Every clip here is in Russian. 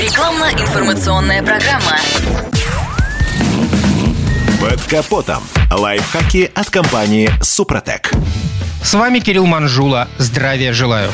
Рекламно-информационная программа. Под капотом. Лайфхаки от компании «Супротек». С вами Кирилл Манжула. Здравия желаю.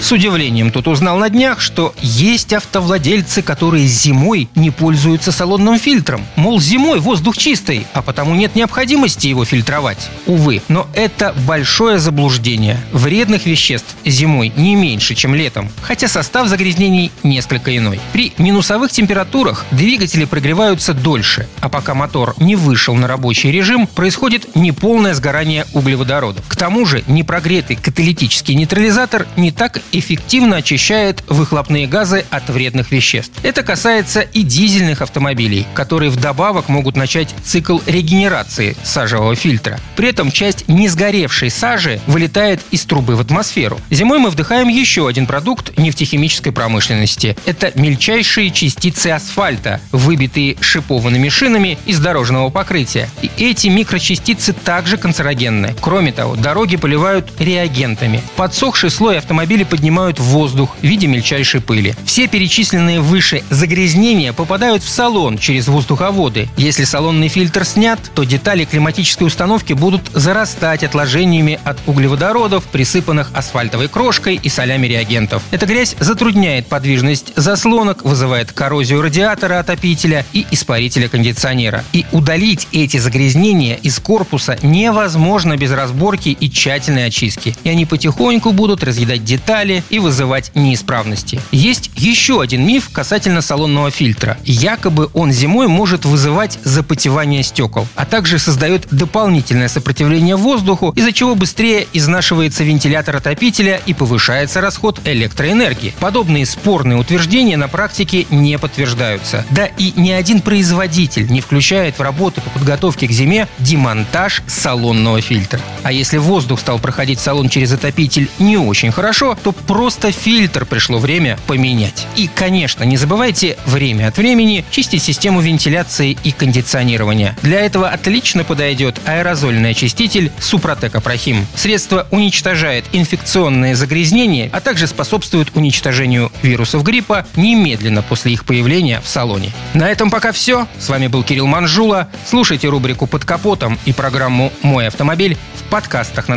С удивлением тут узнал на днях, что есть автовладельцы, которые зимой не пользуются салонным фильтром. Мол, зимой воздух чистый, а потому нет необходимости его фильтровать. Увы, но это большое заблуждение. Вредных веществ зимой не меньше, чем летом, хотя состав загрязнений несколько иной. При минусовых температурах двигатели прогреваются дольше, а пока мотор не вышел на рабочий режим, происходит неполное сгорание углеводородов. К тому же непрогретый каталитический нейтрализатор не так эффективно очищает выхлопные газы от вредных веществ. Это касается и дизельных автомобилей, которые вдобавок могут начать цикл регенерации сажевого фильтра. При этом часть несгоревшей сажи вылетает из трубы в атмосферу. Зимой мы вдыхаем еще один продукт нефтехимической промышленности. Это мельчайшие частицы асфальта, выбитые шипованными шинами из дорожного покрытия. И эти микрочастицы также канцерогенны. Кроме того, дороги поливают реагентами. Подсохший слой автомобиля поднимают в воздух в виде мельчайшей пыли. Все перечисленные выше загрязнения попадают в салон через воздуховоды. Если салонный фильтр снят, то детали климатической установки будут зарастать отложениями от углеводородов, присыпанных асфальтовой крошкой и солями реагентов. Эта грязь затрудняет подвижность заслонок, вызывает коррозию радиатора отопителя и испарителя кондиционера. И удалить эти загрязнения из корпуса невозможно без разборки и тщательной очистки. И они потихоньку будут разъедать детали и вызывать неисправности. Есть еще один миф касательно салонного фильтра. Якобы он зимой может вызывать запотевание стекол, а также создает дополнительное сопротивление воздуху, из-за чего быстрее изнашивается вентилятор отопителя и повышается расход электроэнергии. Подобные спорные утверждения на практике не подтверждаются. Да и ни один производитель не включает в работу по подготовке к зиме демонтаж салонного фильтра. А если воздух стал проходить в салон через отопитель не очень хорошо, то просто фильтр пришло время поменять. И, конечно, не забывайте время от времени чистить систему вентиляции и кондиционирования. Для этого отлично подойдет аэрозольный очиститель Супротек Апрахим. Средство уничтожает инфекционные загрязнения, а также способствует уничтожению вирусов гриппа немедленно после их появления в салоне. На этом пока все. С вами был Кирилл Манжула. Слушайте рубрику «Под капотом» и программу «Мой автомобиль» в подкастах на